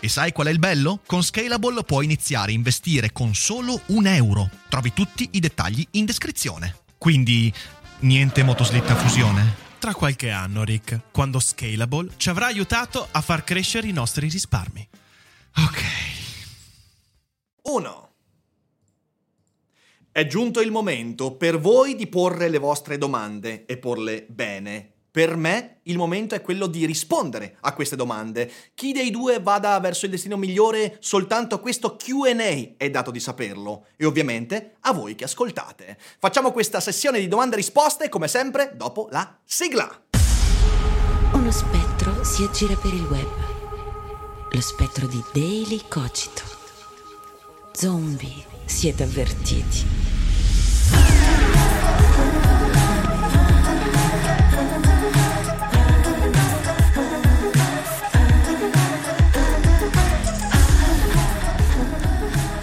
E sai qual è il bello? Con Scalable puoi iniziare a investire con solo un euro. Trovi tutti i dettagli in descrizione. Quindi, niente motoslitta a fusione? Tra qualche anno, Rick, quando Scalable ci avrà aiutato a far crescere i nostri risparmi. Ok. 1. È giunto il momento per voi di porre le vostre domande e porle bene. Per me il momento è quello di rispondere a queste domande. Chi dei due vada verso il destino migliore, soltanto questo QA è dato di saperlo. E ovviamente a voi che ascoltate. Facciamo questa sessione di domande e risposte, come sempre, dopo la sigla. Uno spettro si aggira per il web. Lo spettro di Daily Cogito. Zombie, siete avvertiti.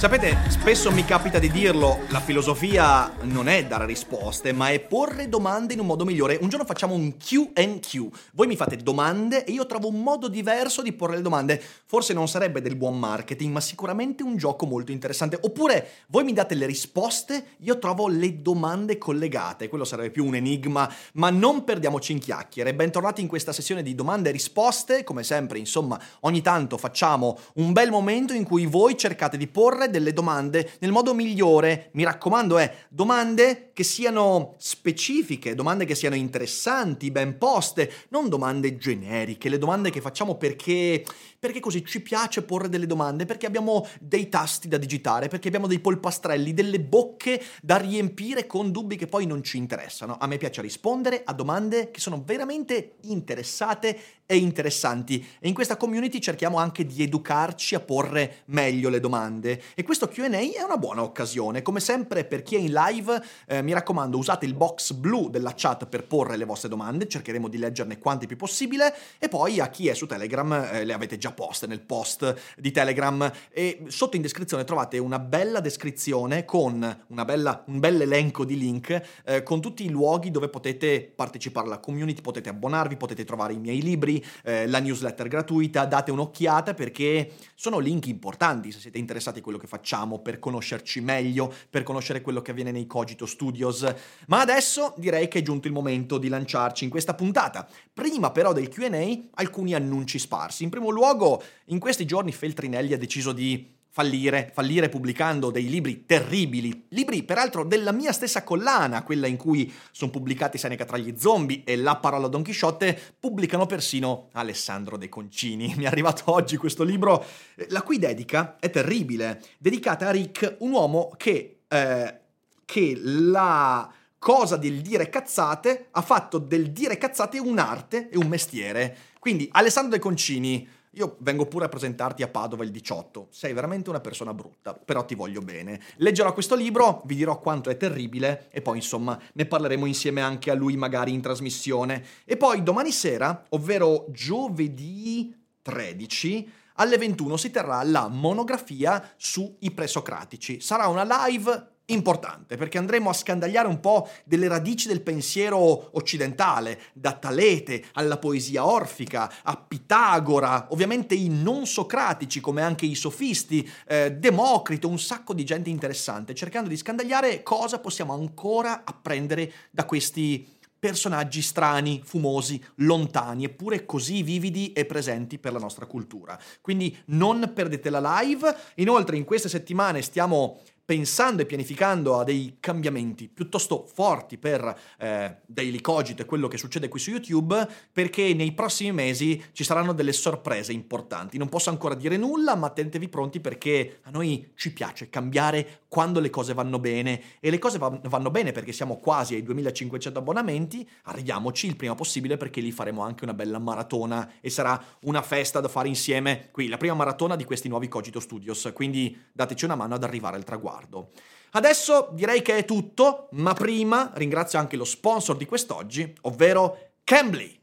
Sapete, spesso mi capita di dirlo, la filosofia non è dare risposte, ma è porre domande in un modo migliore. Un giorno facciamo un QQ. Voi mi fate domande e io trovo un modo diverso di porre le domande. Forse non sarebbe del buon marketing, ma sicuramente un gioco molto interessante. Oppure voi mi date le risposte, io trovo le domande collegate. Quello sarebbe più un enigma, ma non perdiamoci in chiacchiere. Bentornati in questa sessione di domande e risposte. Come sempre, insomma, ogni tanto facciamo un bel momento in cui voi cercate di porre delle domande nel modo migliore. Mi raccomando, è domande che siano specifiche, domande che siano interessanti, ben poste, non domande generiche, le domande che facciamo perché perché così ci piace porre delle domande, perché abbiamo dei tasti da digitare, perché abbiamo dei polpastrelli, delle bocche da riempire con dubbi che poi non ci interessano. A me piace rispondere a domande che sono veramente interessate e interessanti. E in questa community cerchiamo anche di educarci a porre meglio le domande. E questo Q&A è una buona occasione. Come sempre per chi è in live eh, mi raccomando usate il box blu della chat per porre le vostre domande, cercheremo di leggerne quante più possibile. E poi a chi è su Telegram eh, le avete già poste nel post di Telegram e sotto in descrizione trovate una bella descrizione con bella, un bel elenco di link eh, con tutti i luoghi dove potete partecipare alla community, potete abbonarvi, potete trovare i miei libri, eh, la newsletter gratuita, date un'occhiata perché sono link importanti se siete interessati a quello che facciamo per conoscerci meglio, per conoscere quello che avviene nei Cogito Studios. Ma adesso direi che è giunto il momento di lanciarci in questa puntata. Prima però del QA, alcuni annunci sparsi. In primo luogo, in questi giorni Feltrinelli ha deciso di fallire, fallire pubblicando dei libri terribili, libri peraltro della mia stessa collana, quella in cui sono pubblicati Seneca tra gli zombie e La parola Don Chisciotte, pubblicano persino Alessandro De Concini. Mi è arrivato oggi questo libro, eh, la cui dedica è terribile, dedicata a Rick, un uomo che, eh, che la cosa del dire cazzate ha fatto del dire cazzate un'arte e un mestiere. Quindi Alessandro De Concini io vengo pure a presentarti a Padova il 18. Sei veramente una persona brutta, però ti voglio bene. Leggerò questo libro, vi dirò quanto è terribile e poi insomma ne parleremo insieme anche a lui magari in trasmissione. E poi domani sera, ovvero giovedì 13, alle 21 si terrà la monografia sui presocratici. Sarà una live importante perché andremo a scandagliare un po' delle radici del pensiero occidentale, da Talete alla poesia orfica, a Pitagora, ovviamente i non socratici come anche i sofisti, eh, Democrito, un sacco di gente interessante, cercando di scandagliare cosa possiamo ancora apprendere da questi personaggi strani, fumosi, lontani, eppure così vividi e presenti per la nostra cultura. Quindi non perdete la live. Inoltre in queste settimane stiamo pensando e pianificando a dei cambiamenti piuttosto forti per eh, Daily Cogito e quello che succede qui su YouTube, perché nei prossimi mesi ci saranno delle sorprese importanti. Non posso ancora dire nulla, ma tenetevi pronti perché a noi ci piace cambiare quando le cose vanno bene. E le cose vanno bene perché siamo quasi ai 2500 abbonamenti, arriviamoci il prima possibile perché lì faremo anche una bella maratona e sarà una festa da fare insieme. Qui, la prima maratona di questi nuovi Cogito Studios, quindi dateci una mano ad arrivare al traguardo riguardo. Adesso direi che è tutto, ma prima ringrazio anche lo sponsor di quest'oggi, ovvero Cambly.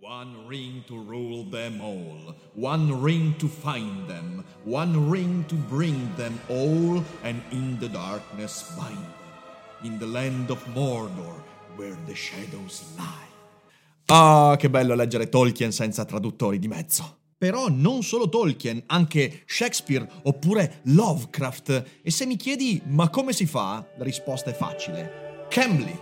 One ring to rule them all, one ring to find them, one ring to bring them all, and in the darkness bind them, in the land of Mordor, where the shadows lie. Ah, che bello leggere Tolkien senza traduttori di mezzo. Però non solo Tolkien, anche Shakespeare oppure Lovecraft. E se mi chiedi ma come si fa? La risposta è facile. Cambly.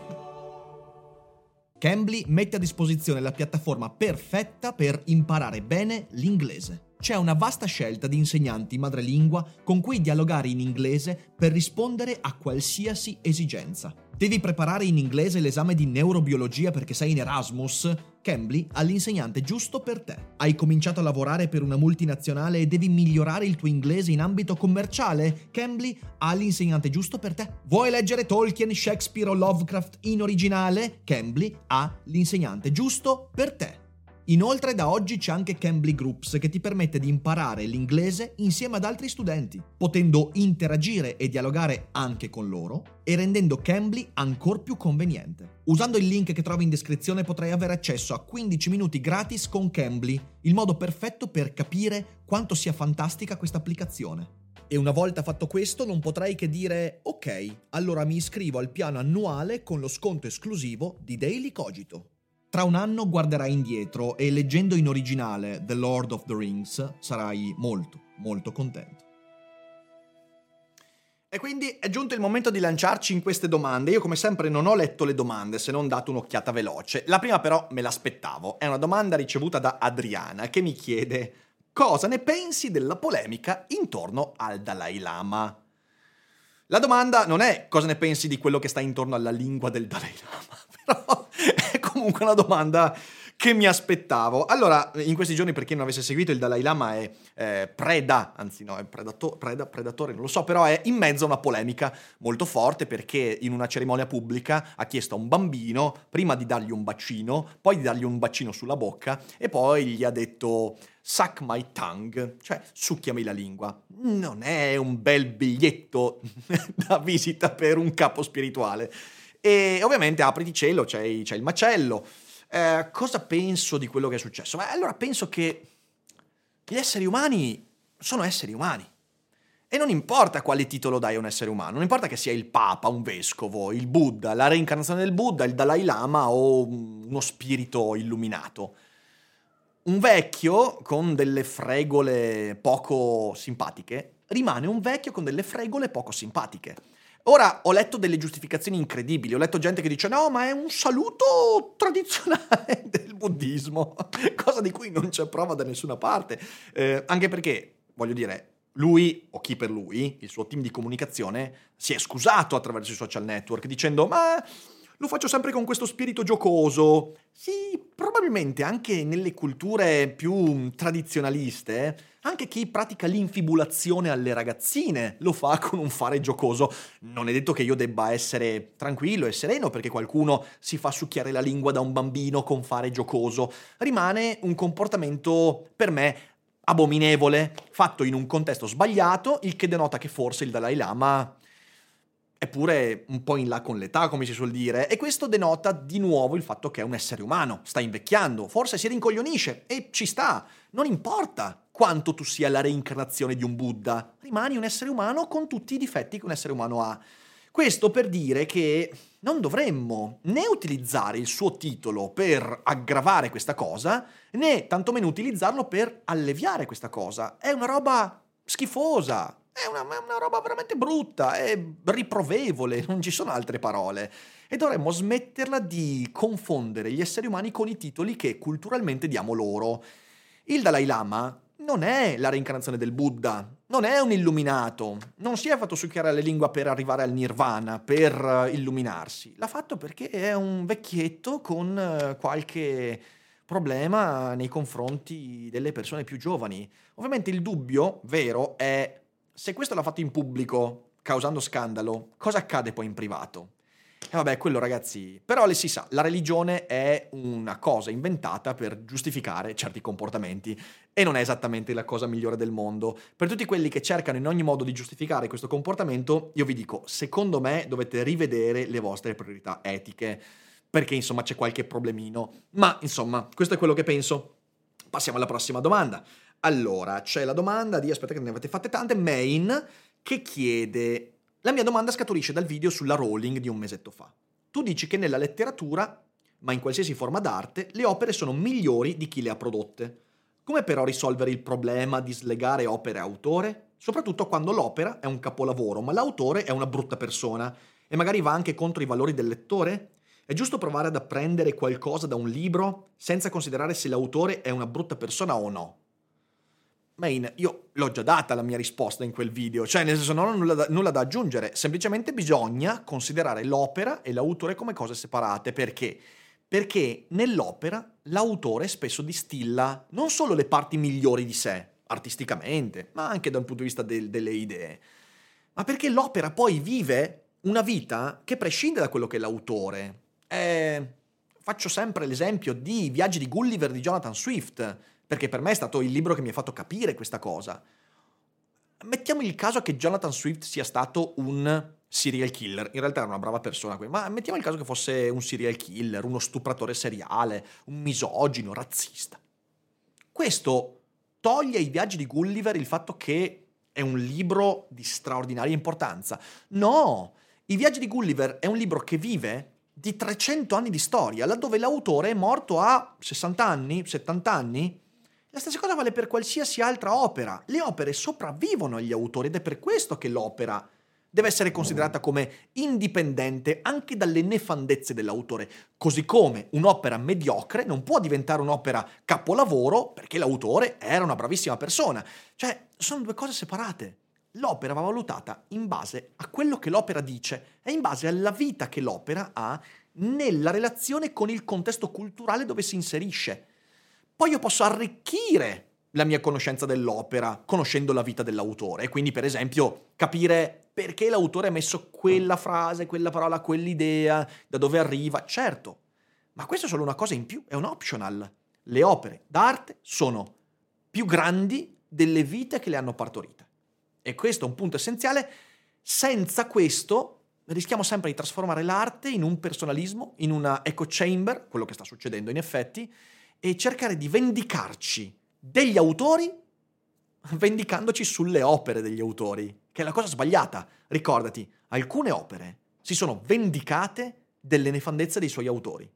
Cambly mette a disposizione la piattaforma perfetta per imparare bene l'inglese. C'è una vasta scelta di insegnanti madrelingua con cui dialogare in inglese per rispondere a qualsiasi esigenza. Devi preparare in inglese l'esame di neurobiologia perché sei in Erasmus? Cambly ha l'insegnante giusto per te. Hai cominciato a lavorare per una multinazionale e devi migliorare il tuo inglese in ambito commerciale? Cambly ha l'insegnante giusto per te. Vuoi leggere Tolkien, Shakespeare o Lovecraft in originale? Cambly ha l'insegnante giusto per te. Inoltre da oggi c'è anche Cambly Groups che ti permette di imparare l'inglese insieme ad altri studenti, potendo interagire e dialogare anche con loro e rendendo Cambly ancora più conveniente. Usando il link che trovi in descrizione potrai avere accesso a 15 minuti gratis con Cambly, il modo perfetto per capire quanto sia fantastica questa applicazione. E una volta fatto questo non potrai che dire ok, allora mi iscrivo al piano annuale con lo sconto esclusivo di Daily Cogito. Tra un anno guarderai indietro e leggendo in originale The Lord of the Rings sarai molto, molto contento. E quindi è giunto il momento di lanciarci in queste domande. Io come sempre non ho letto le domande se non dato un'occhiata veloce. La prima però me l'aspettavo. È una domanda ricevuta da Adriana che mi chiede cosa ne pensi della polemica intorno al Dalai Lama. La domanda non è cosa ne pensi di quello che sta intorno alla lingua del Dalai Lama, però comunque una domanda che mi aspettavo. Allora, in questi giorni, per chi non avesse seguito, il Dalai Lama è eh, preda, anzi no, è predato, preda, predatore, non lo so, però è in mezzo a una polemica molto forte perché in una cerimonia pubblica ha chiesto a un bambino prima di dargli un bacino, poi di dargli un bacino sulla bocca e poi gli ha detto suck my tongue, cioè succhiami la lingua. Non è un bel biglietto da visita per un capo spirituale. E ovviamente apriti cielo, c'è, c'è il macello. Eh, cosa penso di quello che è successo? Beh, allora penso che gli esseri umani sono esseri umani. E non importa quale titolo dai a un essere umano, non importa che sia il Papa, un vescovo, il Buddha, la reincarnazione del Buddha, il Dalai Lama o uno spirito illuminato. Un vecchio con delle fregole poco simpatiche rimane un vecchio con delle fregole poco simpatiche. Ora ho letto delle giustificazioni incredibili, ho letto gente che dice no, ma è un saluto tradizionale del buddismo, cosa di cui non c'è prova da nessuna parte, eh, anche perché, voglio dire, lui, o chi per lui, il suo team di comunicazione, si è scusato attraverso i social network dicendo ma lo faccio sempre con questo spirito giocoso. Sì, probabilmente anche nelle culture più tradizionaliste, anche chi pratica l'infibulazione alle ragazzine lo fa con un fare giocoso. Non è detto che io debba essere tranquillo e sereno perché qualcuno si fa succhiare la lingua da un bambino con fare giocoso. Rimane un comportamento per me abominevole, fatto in un contesto sbagliato, il che denota che forse il Dalai Lama Eppure un po' in là con l'età, come si suol dire, e questo denota di nuovo il fatto che è un essere umano, sta invecchiando, forse si rincoglionisce e ci sta, non importa quanto tu sia la reincarnazione di un Buddha, rimani un essere umano con tutti i difetti che un essere umano ha. Questo per dire che non dovremmo né utilizzare il suo titolo per aggravare questa cosa, né tantomeno utilizzarlo per alleviare questa cosa. È una roba schifosa, è una, una, roba veramente brutta, è riprovevole, non ci sono altre parole. E dovremmo smetterla di confondere gli esseri umani con i titoli che culturalmente diamo loro. Il Dalai Lama non è la reincarnazione del Buddha, non è un illuminato, non si è fatto succhiare la lingua per arrivare al nirvana, per eh, illuminarsi, l'ha fatto perché è un vecchietto con eh, qualche problema nei confronti delle persone più giovani. Ovviamente il dubbio vero è se questo l'ha fatto in pubblico, causando scandalo, cosa accade poi in privato? E vabbè, quello ragazzi, però le si sa, la religione è una cosa inventata per giustificare certi comportamenti e non è esattamente la cosa migliore del mondo. Per tutti quelli che cercano in ogni modo di giustificare questo comportamento, io vi dico, secondo me dovete rivedere le vostre priorità etiche, perché insomma c'è qualche problemino. Ma insomma, questo è quello che penso. Passiamo alla prossima domanda. Allora, c'è la domanda di, aspetta che ne avete fatte tante, Main, che chiede la mia domanda scaturisce dal video sulla Rowling di un mesetto fa. Tu dici che nella letteratura, ma in qualsiasi forma d'arte, le opere sono migliori di chi le ha prodotte. Come però risolvere il problema di slegare opere a autore? Soprattutto quando l'opera è un capolavoro, ma l'autore è una brutta persona e magari va anche contro i valori del lettore? È giusto provare ad apprendere qualcosa da un libro senza considerare se l'autore è una brutta persona o no? Main, io l'ho già data la mia risposta in quel video, cioè nel senso non ho nulla da, nulla da, aggiungere, semplicemente bisogna considerare l'opera e l'autore come cose separate, perché? Perché nell'opera l'autore spesso distilla non solo le parti migliori di sé, artisticamente, ma anche dal punto di vista del, delle idee, ma perché l'opera poi vive una vita che prescinde da quello che è l'autore. Eh, faccio sempre l'esempio di Viaggi di Gulliver di Jonathan Swift, perché per me è stato il libro che mi ha fatto capire questa cosa. Mettiamo il caso che Jonathan Swift sia stato un serial killer, in realtà era una brava persona, ma mettiamo il caso che fosse un serial killer, uno stupratore seriale, un misogino, razzista. Questo toglie ai viaggi di Gulliver il fatto che è un libro di straordinaria importanza. No, i viaggi di Gulliver è un libro che vive di 300 anni di storia, laddove l'autore è morto a 60 anni, 70 anni, la stessa cosa vale per qualsiasi altra opera. Le opere sopravvivono agli autori ed è per questo che l'opera deve essere considerata come indipendente anche dalle nefandezze dell'autore, così come un'opera mediocre non può diventare un'opera capolavoro perché l'autore era una bravissima persona. Cioè, sono due cose separate. L'opera va valutata in base a quello che l'opera dice e in base alla vita che l'opera ha nella relazione con il contesto culturale dove si inserisce. Poi io posso arricchire la mia conoscenza dell'opera conoscendo la vita dell'autore, quindi per esempio capire perché l'autore ha messo quella frase, quella parola, quell'idea, da dove arriva, certo, ma questo è solo una cosa in più, è un optional. Le opere d'arte sono più grandi delle vite che le hanno partorite. E questo è un punto essenziale. Senza questo rischiamo sempre di trasformare l'arte in un personalismo, in una echo chamber, quello che sta succedendo in effetti, e cercare di vendicarci degli autori vendicandoci sulle opere degli autori, che è la cosa sbagliata. Ricordati, alcune opere si sono vendicate delle nefandezze dei suoi autori.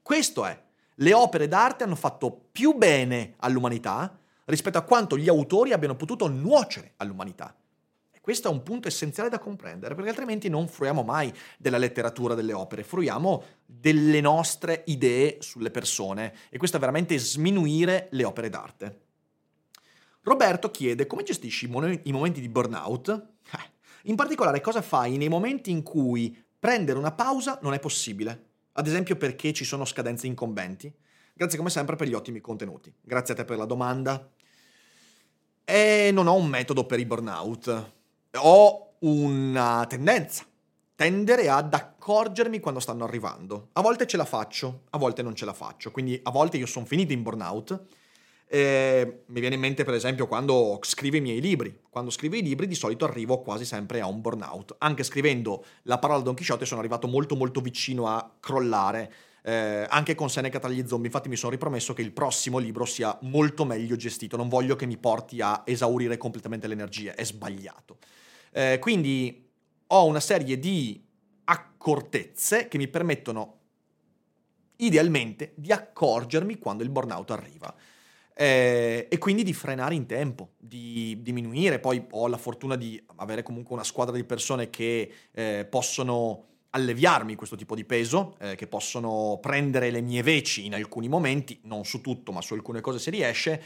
Questo è. Le opere d'arte hanno fatto più bene all'umanità rispetto a quanto gli autori abbiano potuto nuocere all'umanità. Questo è un punto essenziale da comprendere, perché altrimenti non fruiamo mai della letteratura delle opere, fruiamo delle nostre idee sulle persone e questo è veramente sminuire le opere d'arte. Roberto chiede come gestisci i momenti di burnout? Eh, in particolare cosa fai nei momenti in cui prendere una pausa non è possibile? Ad esempio perché ci sono scadenze incombenti? Grazie come sempre per gli ottimi contenuti. Grazie a te per la domanda. E non ho un metodo per i burnout ho una tendenza, tendere ad accorgermi quando stanno arrivando. A volte ce la faccio, a volte non ce la faccio, quindi a volte io sono finito in burnout. Eh, mi viene in mente per esempio quando scrivo i miei libri. Quando scrivo i libri di solito arrivo quasi sempre a un burnout. Anche scrivendo la parola Don Chisciotte sono arrivato molto molto vicino a crollare. Eh, anche con Seneca tra gli zombie, infatti mi sono ripromesso che il prossimo libro sia molto meglio gestito, non voglio che mi porti a esaurire completamente le energie, è sbagliato. Eh, quindi ho una serie di accortezze che mi permettono idealmente di accorgermi quando il burnout arriva. Eh, e quindi di frenare in tempo, di diminuire. Poi ho la fortuna di avere comunque una squadra di persone che eh, possono alleviarmi questo tipo di peso, eh, che possono prendere le mie veci in alcuni momenti, non su tutto, ma su alcune cose si riesce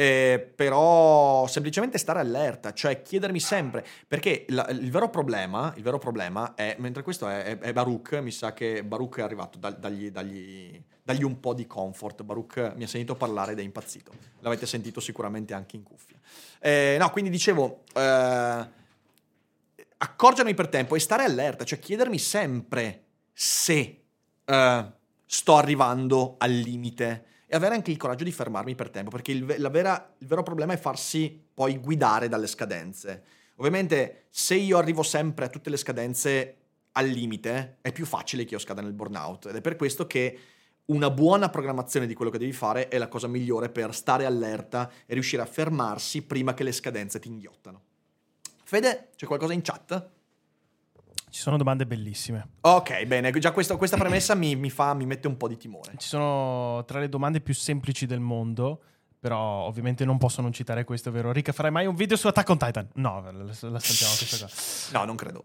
Eh, però semplicemente stare allerta, cioè chiedermi sempre, perché la- il, vero problema, il vero problema è, mentre questo è, è- è Baruch, mi sa che Baruch è arrivato da- dagli, dagli- dagli un po' di comfort, Baruch mi ha sentito parlare ed è impazzito, l'avete sentito sicuramente anche in cuffia. Eh, no, quindi dicevo, eh, accorgermi per tempo e stare allerta, cioè chiedermi sempre se eh, sto arrivando al limite e avere anche il coraggio di fermarmi per tempo, perché il, vera- il vero problema è farsi poi guidare dalle scadenze. Ovviamente se io arrivo sempre a tutte le scadenze al limite, è più facile che io scada nel burnout ed è per questo che una buona programmazione di quello che devi fare è la cosa migliore per stare allerta e riuscire a fermarsi prima che le scadenze ti inghiottano. Fede, c'è qualcosa in chat? Ci sono domande bellissime. Ok, bene, già questo- questa premessa mi, mi fa, mi mette un po' di timore. Ci sono tra le domande più semplici del mondo, però ovviamente non posso non citare questo, ovvero Rica, farai mai un video su Attack on Titan? No, la, la saltiamo questa qua. No, non credo.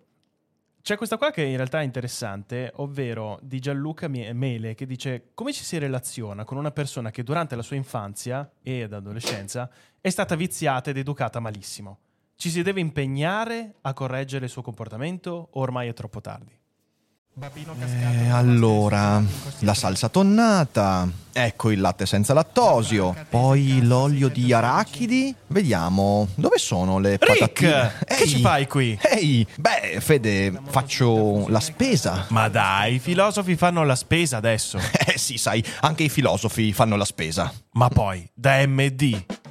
C'è questa qua che in realtà è interessante, ovvero di Gianluca Mele, che dice come ci si relaziona con una persona che durante la sua infanzia e ad adolescenza è stata viziata ed educata malissimo. Ci si deve impegnare a correggere il suo comportamento o ormai è troppo tardi? Eh, allora, la salsa tonnata, ecco il latte senza lattosio, poi l'olio di arachidi. Vediamo, dove sono le patatine? Rick, che ci fai qui? Ehi, beh, Fede, faccio la spesa. Ma dai, i filosofi fanno la spesa adesso. Eh sì, sai, anche i filosofi fanno la spesa. Ma poi, da MD.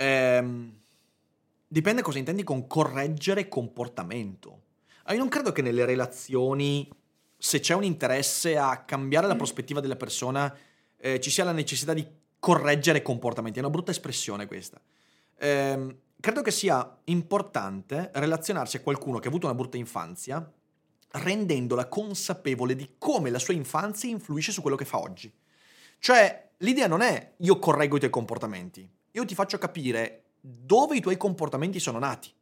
ehm, dipende cosa intendi con correggere comportamento. Ah, Io non credo che nelle relazioni, se c'è un interesse a cambiare la prospettiva della persona, eh, ci sia la necessità di correggere comportamenti. È una brutta espressione questa. Ehm, credo che sia importante relazionarsi a qualcuno che ha avuto una brutta infanzia, rendendola consapevole di come la sua infanzia influisce su quello che fa oggi. Cioè, l'idea non è io correggo i tuoi comportamenti, io ti faccio capire dove i tuoi comportamenti sono nati.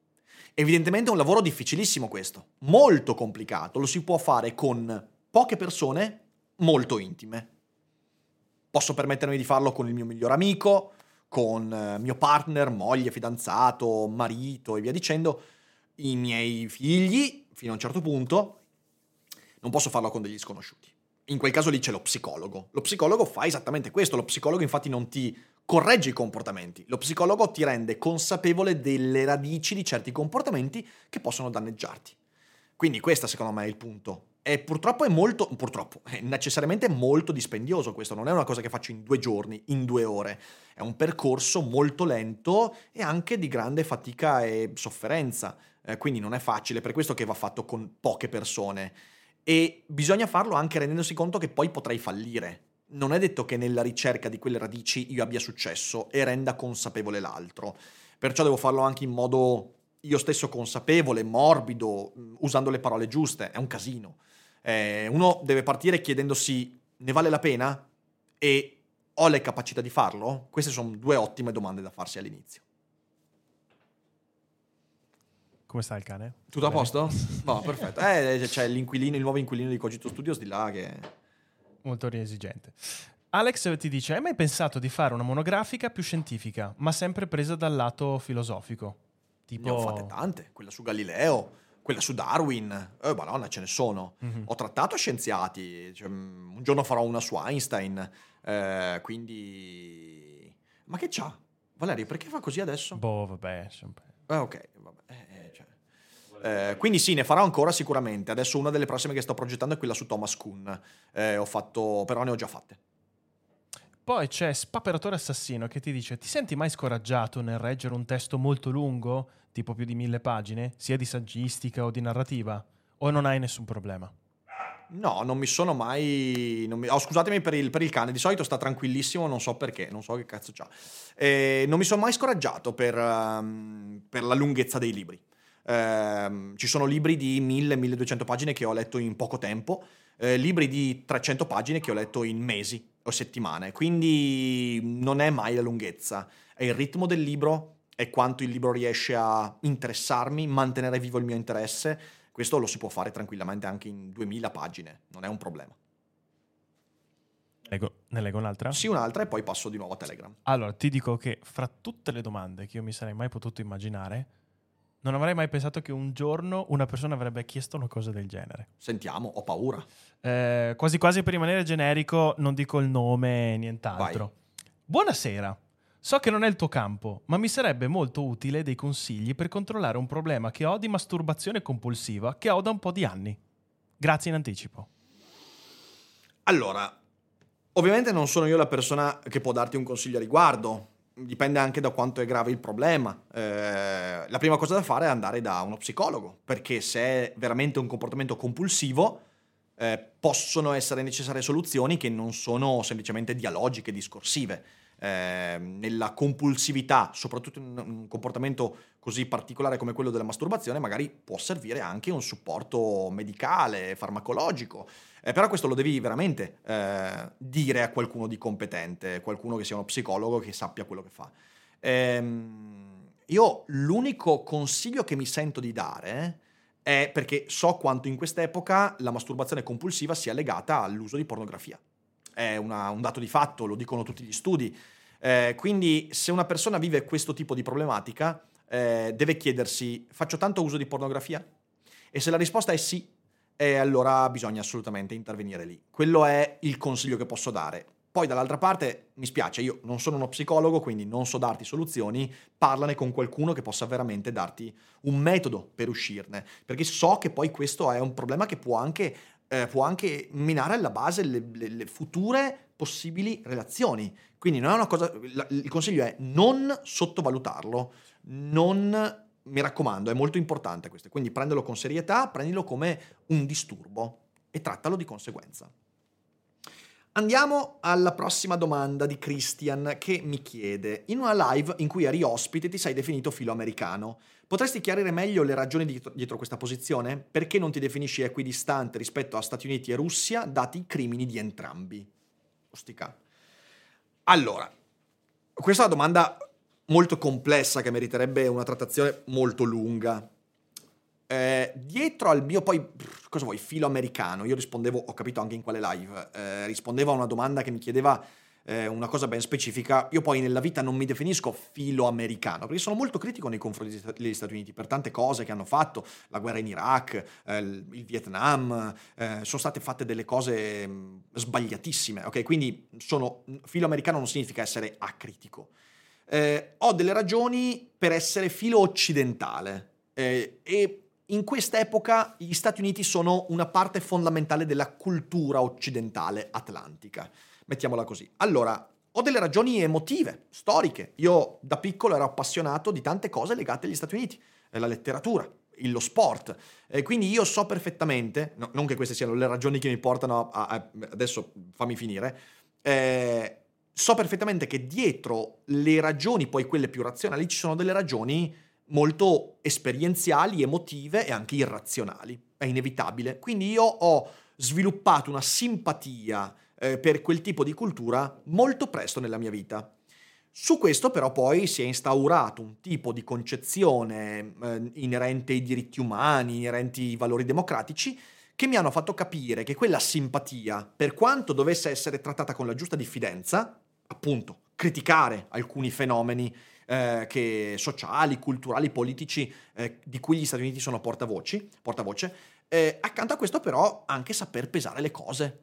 Evidentemente è un lavoro difficilissimo questo, molto complicato, lo si può fare con poche persone molto intime. Posso permettermi di farlo con il mio miglior amico, con eh, mio partner, moglie, fidanzato, marito e via dicendo, i miei figli fino a un certo punto. Non posso farlo con degli sconosciuti. In quel caso lì c'è lo psicologo. Lo psicologo fa esattamente questo. Lo psicologo infatti non ti corregge i comportamenti. Lo psicologo ti rende consapevole delle radici di certi comportamenti che possono danneggiarti. Quindi questo secondo me è il punto. E purtroppo è molto, purtroppo, è necessariamente molto dispendioso questo, non è una cosa che faccio in due giorni, in due ore. È un percorso molto lento e anche di grande fatica e sofferenza. Eh, quindi non è facile, per questo che va fatto con poche persone. E bisogna farlo anche rendendosi conto che poi potrei fallire. Non è detto che nella ricerca di quelle radici io abbia successo e renda consapevole l'altro. Perciò devo farlo anche in modo io stesso consapevole, morbido, mh, usando le parole giuste. È un casino. Eh, uno deve partire chiedendosi ne vale la pena e ho le capacità di farlo? Queste sono due ottime domande da farsi all'inizio. Come sta il cane? Tutto a Bene. posto? No, perfetto. Eh, c'è l'inquilino, il nuovo inquilino di Cogito Studios di là che... Molto esigente. Alex ti dice: Hai mai pensato di fare una monografica più scientifica, ma sempre presa dal lato filosofico? Tipo. Ne ho fatte tante, quella su Galileo, quella su Darwin, eh, madonna ce ne sono. Mhm. Ho trattato scienziati, cioè, mm, un giorno farò una su Einstein, eh, quindi... Ma che c'ha? Valerio, perché fa così adesso? Boh, vabbè. sempre. Eh, ok, vabbè. eh, eh, cioè. Eh, quindi sì, ne farò ancora sicuramente. Adesso una delle prossime che sto progettando è quella su Thomas Kuhn. Eh, fatto, però ne ho già fatte. Poi c'è Spaperatore Assassino che ti dice: Ti senti mai scoraggiato nel reggere un testo molto lungo, tipo più di mille pagine, sia di saggistica o di narrativa? O non hai nessun problema? No, non mi sono mai. non mi- oh, scusatemi per il, per il cane, di solito sta tranquillissimo, non so perché, non so che cazzo c'ha. Eh, non mi sono mai scoraggiato per, ehm, per la lunghezza dei libri. Ehm, ci sono libri di 1000-1200 pagine che ho letto in poco tempo, eh, libri di 300 pagine che ho letto in mesi o settimane, quindi non è mai la lunghezza, è il ritmo del libro, è quanto il libro riesce a interessarmi, mantenere vivo il mio interesse. Questo lo si può fare tranquillamente anche in 2000 pagine, non è un problema. Leggo- ne leggo un'altra? Sì, un'altra e poi passo di nuovo a Telegram. Allora, ti dico che fra tutte le domande che io mi sarei mai potuto immaginare, non avrei mai pensato che un giorno una persona avrebbe chiesto una cosa del genere. Sentiamo, ho paura. Eh, quasi quasi per rimanere generico, non dico il nome, nient'altro. Buonasera. So che non è il tuo campo, ma mi sarebbe molto utile dei consigli per controllare un problema che ho di masturbazione compulsiva che ho da un po' di anni. Grazie in anticipo. Allora, ovviamente non sono io la persona che può darti un consiglio a riguardo, dipende anche da quanto è grave il problema. Eh, la prima cosa da fare è andare da uno psicologo, perché se è veramente un comportamento compulsivo, eh, possono essere necessarie soluzioni che non sono semplicemente dialogiche, discorsive. Eh, nella compulsività, soprattutto in un comportamento così particolare come quello della masturbazione, magari può servire anche un supporto medicale, farmacologico. Eh, però questo lo devi veramente eh, dire a qualcuno di competente, qualcuno che sia uno psicologo che sappia quello che fa. Ehm, io l'unico consiglio che mi sento di dare è perché so quanto in quest'epoca la masturbazione compulsiva sia legata all'uso di pornografia. È una- un dato di fatto, lo dicono tutti gli studi. Eh, quindi se una persona vive questo tipo di problematica, eh, deve chiedersi, faccio tanto uso di pornografia? E se la risposta è sì, e allora bisogna assolutamente intervenire lì. Quello è il consiglio che posso dare. Poi dall'altra parte mi spiace, io non sono uno psicologo, quindi non so darti soluzioni, parlane con qualcuno che possa veramente darti un metodo per uscirne, perché so che poi questo è un problema che può anche, eh, può anche minare alla base le, le- le future possibili relazioni. Quindi non è una cosa, la- il consiglio è non sottovalutarlo, non mi raccomando, è molto importante questo. Quindi prendilo con serietà, prendilo come un disturbo e trattalo di conseguenza. Andiamo alla prossima domanda di Christian che mi chiede: In una live in cui eri ospite ti sei definito filo americano. Potresti chiarire meglio le ragioni dietro, dietro questa posizione? Perché non ti definisci equidistante rispetto a Stati Uniti e Russia, dati i crimini di entrambi? Ostica. Allora, questa è una domanda molto complessa che meriterebbe una trattazione molto lunga. Eh, dietro al mio poi, cosa vuoi, filo americano, io rispondevo, ho capito anche in quale live, eh, rispondevo a una domanda che mi chiedeva eh, una cosa ben specifica. Io poi nella vita non mi definisco filo americano, perché sono molto critico nei confronti degli Sta- degli Stati Uniti per tante cose che hanno fatto, la guerra in Iraq, eh, il Vietnam, eh, sono state fatte delle cose mh, sbagliatissime, ok? Quindi sono, filo americano non significa essere acritico. Eh, ho delle ragioni per essere filo occidentale e in quest'epoca gli Stati Uniti sono una parte fondamentale della cultura occidentale atlantica, mettiamola così. Allora, ho delle ragioni emotive, storiche. Io da piccolo ero appassionato di tante cose legate agli Stati Uniti, eh, la letteratura, lo sport. Eh, quindi io so perfettamente, no- non che queste siano le ragioni che mi portano a... a- adesso fammi finire, eh, so perfettamente che dietro le ragioni, poi quelle più razionali, ci sono delle ragioni molto esperienziali, emotive e anche irrazionali. È inevitabile. Quindi io ho sviluppato una simpatia eh, per quel tipo di cultura molto presto nella mia vita. Su questo però poi si è instaurato un tipo di concezione eh, inerente ai diritti umani, inerenti ai valori democratici, che mi hanno fatto capire che quella simpatia, per quanto dovesse essere trattata con la giusta diffidenza, appunto, criticare alcuni fenomeni eh, che- sociali, culturali, politici eh, di cui gli Stati Uniti sono portavoci, portavoce, eh, accanto a questo però anche saper pesare le cose.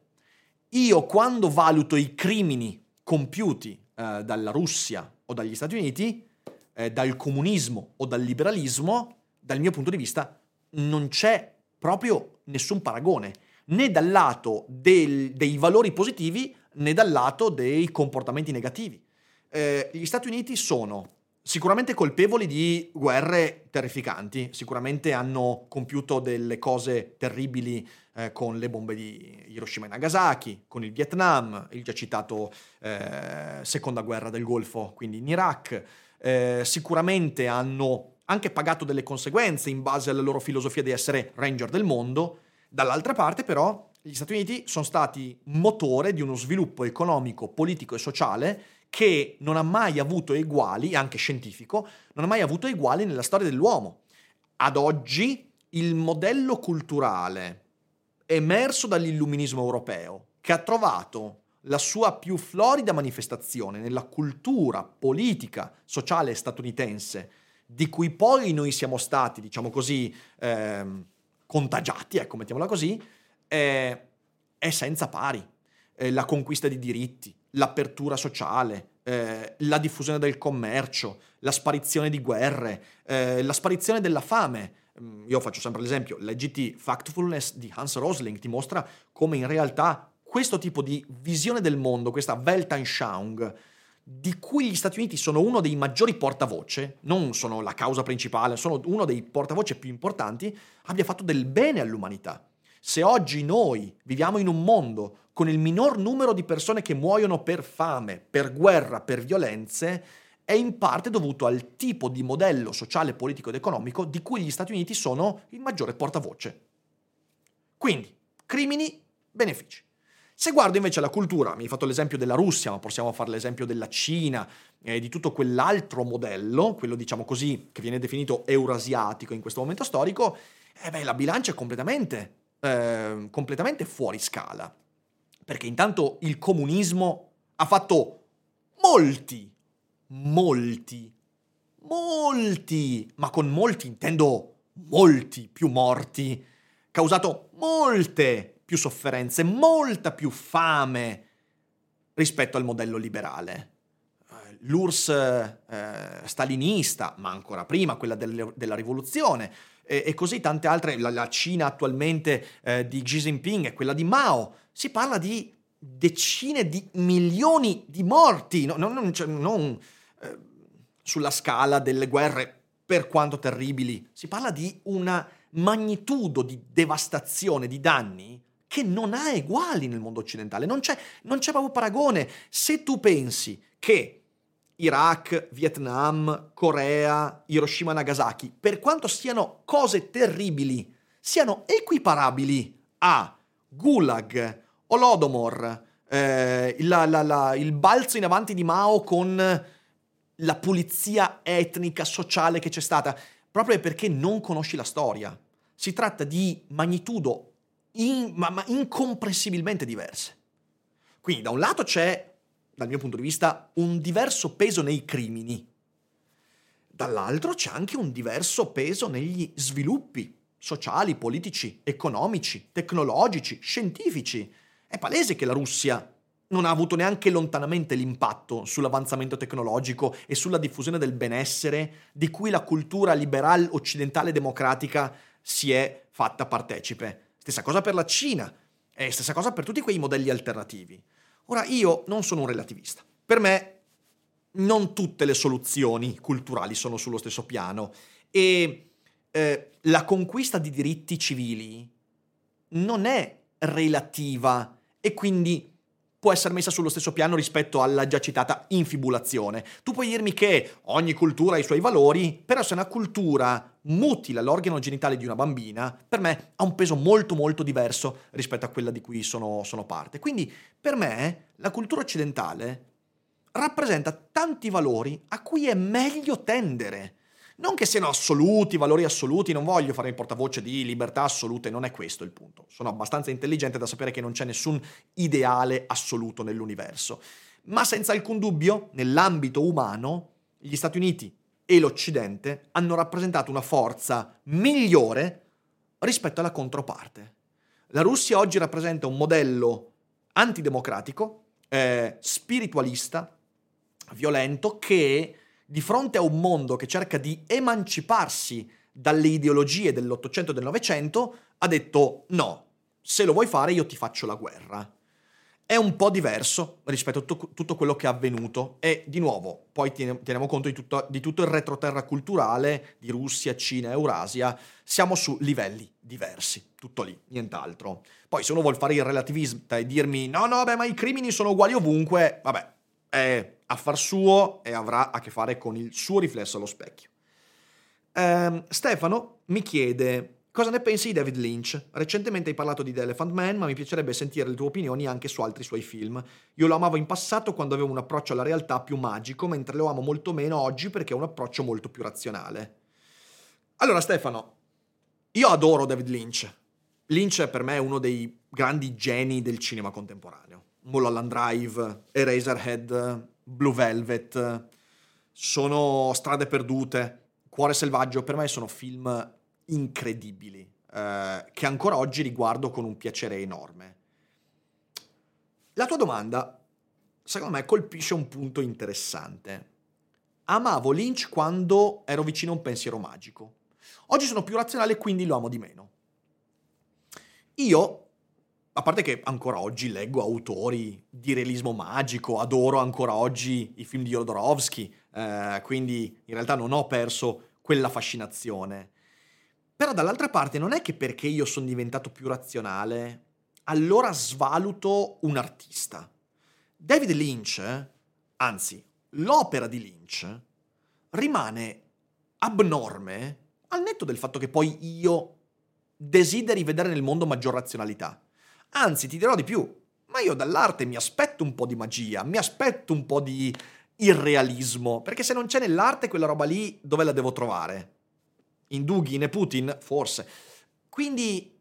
Io quando valuto i crimini compiuti eh, dalla Russia o dagli Stati Uniti, eh, dal comunismo o dal liberalismo, dal mio punto di vista non c'è proprio nessun paragone, né dal lato del- dei valori positivi né dal lato dei comportamenti negativi. Eh, gli Stati Uniti sono sicuramente colpevoli di guerre terrificanti, sicuramente hanno compiuto delle cose terribili eh, con le bombe di Hiroshima e Nagasaki, con il Vietnam, il già citato eh, seconda guerra del Golfo, quindi in Iraq, eh, sicuramente hanno anche pagato delle conseguenze in base alla loro filosofia di essere ranger del mondo, dall'altra parte però gli Stati Uniti sono stati motore di uno sviluppo economico, politico e sociale che non ha mai avuto eguali, anche scientifico, non ha mai avuto eguali nella storia dell'uomo. Ad oggi il modello culturale emerso dall'illuminismo europeo, che ha trovato la sua più florida manifestazione nella cultura politica, sociale statunitense, di cui poi noi siamo stati, diciamo così, eh, contagiati, ecco, mettiamola così, è, è senza pari. Eh, la conquista di diritti, l'apertura sociale, eh, la diffusione del commercio, la sparizione di guerre, eh, la sparizione della fame. Mm, io faccio sempre l'esempio, leggiti Factfulness di Hans Rosling, ti mostra come in realtà questo tipo di visione del mondo, questa Weltanschauung, di cui gli Stati Uniti sono uno dei maggiori portavoce, non sono la causa principale, sono uno dei portavoce più importanti, abbia fatto del bene all'umanità. Se oggi noi viviamo in un mondo con il minor numero di persone che muoiono per fame, per guerra, per violenze, è in parte dovuto al tipo di modello sociale, politico ed economico di cui gli Stati Uniti sono il maggiore portavoce. Quindi, crimini, benefici. Se guardo invece la cultura, mi hai fatto l'esempio della Russia, ma possiamo fare l'esempio della Cina e di tutto quell'altro modello, quello diciamo così, che viene definito eurasiatico in questo momento storico, eh beh, la bilancia è completamente eh, completamente fuori scala. Perché intanto il comunismo ha fatto molti, molti, molti, ma con molti intendo molti più morti, causato molte più sofferenze, molta più fame rispetto al modello liberale. Eh, L'URSS eh, stalinista, ma ancora prima quella del, della rivoluzione, e, e così tante altre, la, la Cina attualmente eh, di Xi Jinping e quella di Mao, si parla di decine di milioni di morti, no, non, cioè, non eh, sulla scala delle guerre per quanto terribili, si parla di una magnitudo di devastazione, di danni che non ha eguali nel mondo occidentale, non c'è, non c'è proprio paragone. Se tu pensi che Iraq, Vietnam, Corea, Hiroshima, Nagasaki, per quanto siano cose terribili, siano equiparabili a Gulag, Holodomor, eh, la, la, la, il balzo in avanti di Mao con la pulizia etnica, sociale che c'è stata, proprio perché non conosci la storia. Si tratta di magnitudo in, ma, ma incomprensibilmente diverse. Quindi da un lato c'è dal mio punto di vista, un diverso peso nei crimini. Dall'altro c'è anche un diverso peso negli sviluppi sociali, politici, economici, tecnologici, scientifici. È palese che la Russia non ha avuto neanche lontanamente l'impatto sull'avanzamento tecnologico e sulla diffusione del benessere di cui la cultura liberal occidentale democratica si è fatta partecipe. Stessa cosa per la Cina e stessa cosa per tutti quei modelli alternativi. Ora, io non sono un relativista. Per me non tutte le soluzioni culturali sono sullo stesso piano e eh, la conquista di diritti civili non è relativa e quindi può essere messa sullo stesso piano rispetto alla già citata infibulazione. Tu puoi dirmi che ogni cultura ha i suoi valori, però se una cultura mutila l'organo genitale di una bambina, per me ha un peso molto molto diverso rispetto a quella di cui sono, sono parte. Quindi per me la cultura occidentale rappresenta tanti valori a cui è meglio tendere. Non che siano assoluti, valori assoluti, non voglio fare il portavoce di libertà assolute, non è questo il punto. Sono abbastanza intelligente da sapere che non c'è nessun ideale assoluto nell'universo. Ma senza alcun dubbio, nell'ambito umano, gli Stati Uniti e l'Occidente hanno rappresentato una forza migliore rispetto alla controparte. La Russia oggi rappresenta un modello antidemocratico, eh, spiritualista, violento, che di fronte a un mondo che cerca di emanciparsi dalle ideologie dell'Ottocento e del Novecento, ha detto no, se lo vuoi fare io ti faccio la guerra. è un po' diverso rispetto a tutto, tutto quello che è avvenuto e di nuovo poi teniamo conto di tutto, di tutto il retroterra culturale di Russia, Cina, Eurasia, siamo su livelli diversi, tutto lì, nient'altro. Poi se uno vuole fare il relativista e dirmi no, no, beh, ma i crimini sono uguali ovunque, vabbè, è affar suo e avrà a che fare con il suo riflesso allo specchio. Ehm, Stefano mi chiede Cosa ne pensi di David Lynch? Recentemente hai parlato di The Elephant Man, ma mi piacerebbe sentire le tue opinioni anche su altri suoi film. Io lo amavo in passato quando avevo un approccio alla realtà più magico, mentre lo amo molto meno oggi perché ha un approccio molto più razionale. Allora Stefano, io adoro David Lynch. Lynch per me è uno dei grandi geni del cinema contemporaneo. Mulholland Drive, Eraserhead, Blue Velvet, sono Strade perdute, Cuore selvaggio, per me sono film incredibili, eh, che ancora oggi riguardo con un piacere enorme. La tua domanda, secondo me, colpisce un punto interessante. Amavo Lynch quando ero vicino a un pensiero magico. Oggi sono più razionale quindi lo amo di meno. Io, a parte che ancora oggi leggo autori di realismo magico, adoro ancora oggi i film di Jodorowsky, eh, quindi in realtà non ho perso quella fascinazione. Però dall'altra parte non è che perché io sono diventato più razionale, allora svaluto un artista. David Lynch, anzi, l'opera di Lynch, rimane abnorme al netto del fatto che poi io desideri vedere nel mondo maggior razionalità. Anzi, ti dirò di più, ma io dall'arte mi aspetto un po' di magia, mi aspetto un po' di irrealismo, perché se non c'è nell'arte quella roba lì, dove la devo trovare? in Dugin e Putin, forse. Quindi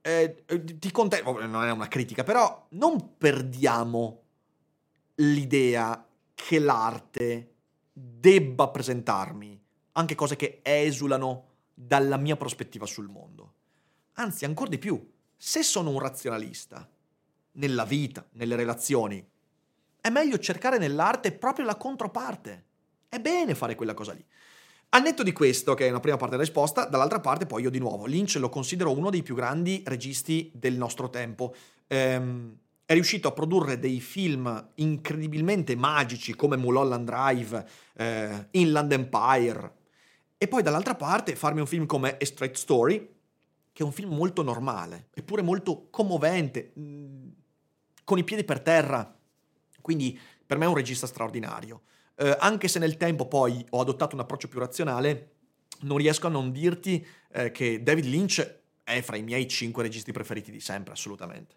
eh, ti contento, non è una critica, però non perdiamo l'idea che l'arte debba presentarmi anche cose che esulano dalla mia prospettiva sul mondo. Anzi, ancora di più, se sono un razionalista nella vita, nelle relazioni, è meglio cercare nell'arte proprio la controparte. È bene fare quella cosa lì. Al netto di questo, che è una prima parte della risposta, dall'altra parte poi io di nuovo, Lynch lo considero uno dei più grandi registi del nostro tempo. Ehm, è riuscito a produrre dei film incredibilmente magici come Mulholland Drive, eh, Inland Empire, e poi dall'altra parte farmi un film come A Straight Story, che è un film molto normale, eppure molto commovente, mm, con i piedi per terra. Quindi per me è un regista straordinario eh, anche se nel tempo poi ho adottato un approccio più razionale, non riesco a non dirti eh, che David Lynch è fra i miei cinque registi preferiti di sempre, assolutamente.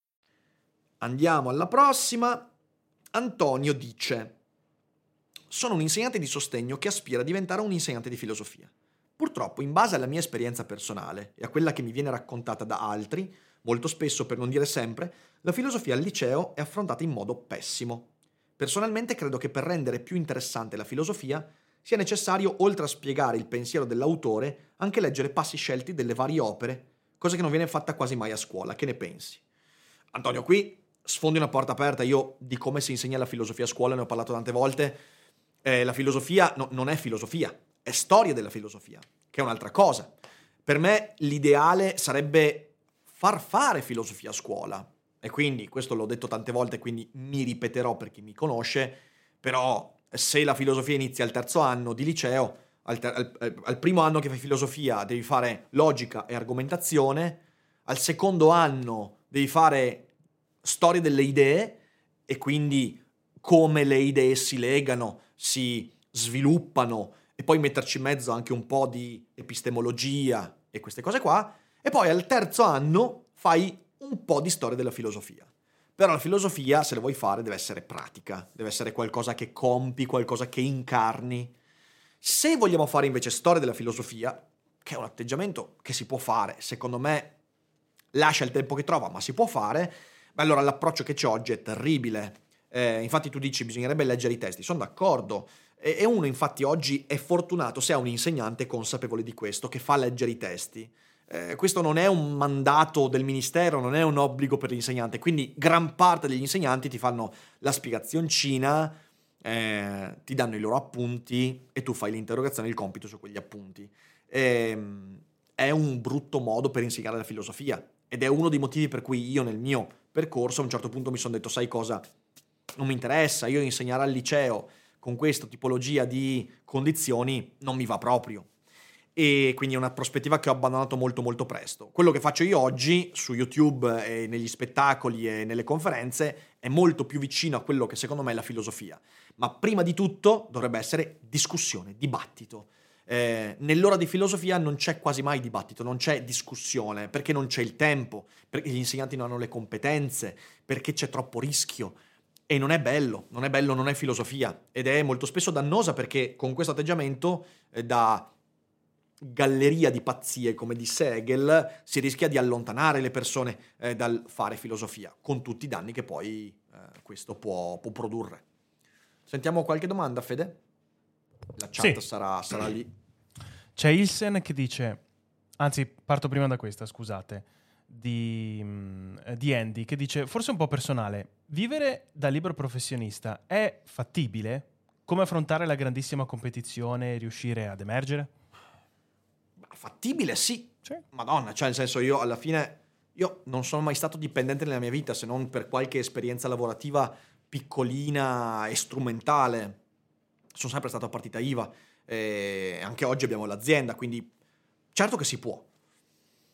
Andiamo alla prossima. Antonio dice: Sono un insegnante di sostegno che aspira a diventare un insegnante di filosofia. Purtroppo, in base alla mia esperienza personale e a quella che mi viene raccontata da altri, molto spesso per non dire sempre, la filosofia al liceo è affrontata in modo pessimo. Personalmente credo che per rendere più interessante la filosofia sia necessario, oltre a spiegare il pensiero dell'autore, anche leggere passi scelti delle varie opere, cosa che non viene fatta quasi mai a scuola. Che ne pensi? Antonio, qui sfondi una porta aperta. Io di come si insegna la filosofia a scuola ne ho parlato tante volte. Eh, la filosofia no, non è filosofia, è storia della filosofia, che è un'altra cosa. Per me l'ideale sarebbe far fare filosofia a scuola. E quindi, questo l'ho detto tante volte, quindi mi ripeterò per chi mi conosce, però se la filosofia inizia al terzo anno di liceo, al, ter- al, al primo anno che fai filosofia devi fare logica e argomentazione, al secondo anno devi fare storia delle idee e quindi come le idee si legano, si sviluppano e poi metterci in mezzo anche un po' di epistemologia e queste cose qua. E poi al terzo anno fai un po' di storia della filosofia. Però la filosofia, se la vuoi fare, deve essere pratica, deve essere qualcosa che compi, qualcosa che incarni. Se vogliamo fare invece storia della filosofia, che è un atteggiamento che si può fare, secondo me lascia il tempo che trova, ma si può fare, allora l'approccio che c'è oggi è terribile. Eh, infatti tu dici bisognerebbe leggere i testi, sono d'accordo. E, e uno infatti oggi è fortunato se ha un insegnante consapevole di questo, che fa leggere i testi. Eh, questo non è un mandato del ministero, non è un obbligo per l'insegnante, quindi gran parte degli insegnanti ti fanno la spiegazioncina, eh, ti danno i loro appunti e tu fai l'interrogazione il compito su quegli appunti. Eh, è un brutto modo per insegnare la filosofia ed è uno dei motivi per cui io nel mio percorso a un certo punto mi sono detto, sai cosa, non mi interessa, io insegnare al liceo con questa tipologia di condizioni non mi va proprio e quindi è una prospettiva che ho abbandonato molto molto presto. Quello che faccio io oggi su YouTube e negli spettacoli e nelle conferenze è molto più vicino a quello che secondo me è la filosofia, ma prima di tutto dovrebbe essere discussione, dibattito. Eh, nell'ora di filosofia non c'è quasi mai dibattito, non c'è discussione, perché non c'è il tempo, perché gli insegnanti non hanno le competenze, perché c'è troppo rischio. E non è bello, non è bello, non è filosofia ed è molto spesso dannosa perché con questo atteggiamento eh, da galleria di pazzie come disse Hegel, si rischia di allontanare le persone eh, dal fare filosofia, con tutti i danni che poi eh, questo può, può, produrre. Sentiamo qualche domanda, Fede? La chat sì. sarà, sarà lì. C'è Ilsen che dice, anzi parto prima da questa, scusate, di, mm, di Andy, che dice, forse un po' personale, vivere da libero professionista è fattibile? Come affrontare la grandissima competizione e riuscire ad emergere? fattibile, sì. sì. Madonna, cioè nel senso io alla fine, io non sono mai stato dipendente nella mia vita se non per qualche esperienza lavorativa piccolina e strumentale. Sono sempre stato a partita IVA e anche oggi abbiamo l'azienda, quindi certo che si può.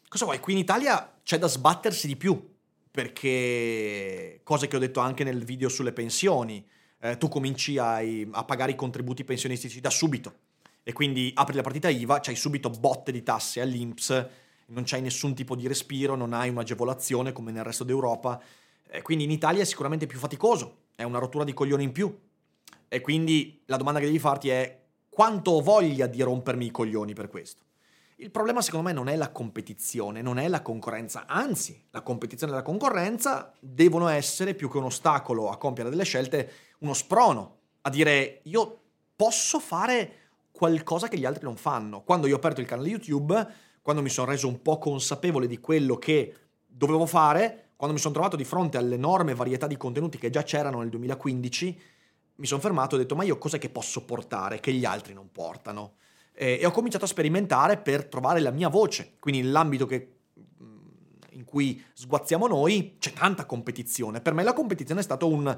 Cosa vuoi? Qui in Italia c'è da sbattersi di più, perché cose che ho detto anche nel video sulle pensioni, eh, tu cominci a, a pagare i contributi pensionistici da subito e quindi apri la partita IVA, c'hai subito botte di tasse all'INPS, non c'hai nessun tipo di respiro, non hai un'agevolazione come nel resto d'Europa. E quindi in Italia è sicuramente più faticoso, è una rottura di coglioni in più. E quindi la domanda che devi farti è quanto ho voglia di rompermi i coglioni per questo. Il problema secondo me non è la competizione, non è la concorrenza, anzi la competizione e la concorrenza devono essere più che un ostacolo a compiere delle scelte, uno sprono a dire io posso fare qualcosa che gli altri non fanno. Quando io ho aperto il canale YouTube, quando mi sono reso un po' consapevole di quello che dovevo fare, quando mi sono trovato di fronte all'enorme varietà di contenuti che già c'erano nel 2015, mi sono fermato e ho detto ma io cos'è che posso portare che gli altri non portano? E, ho cominciato a sperimentare per trovare la mia voce, quindi nell'ambito che, in cui sguazziamo noi c'è tanta competizione. Per me la competizione è stato un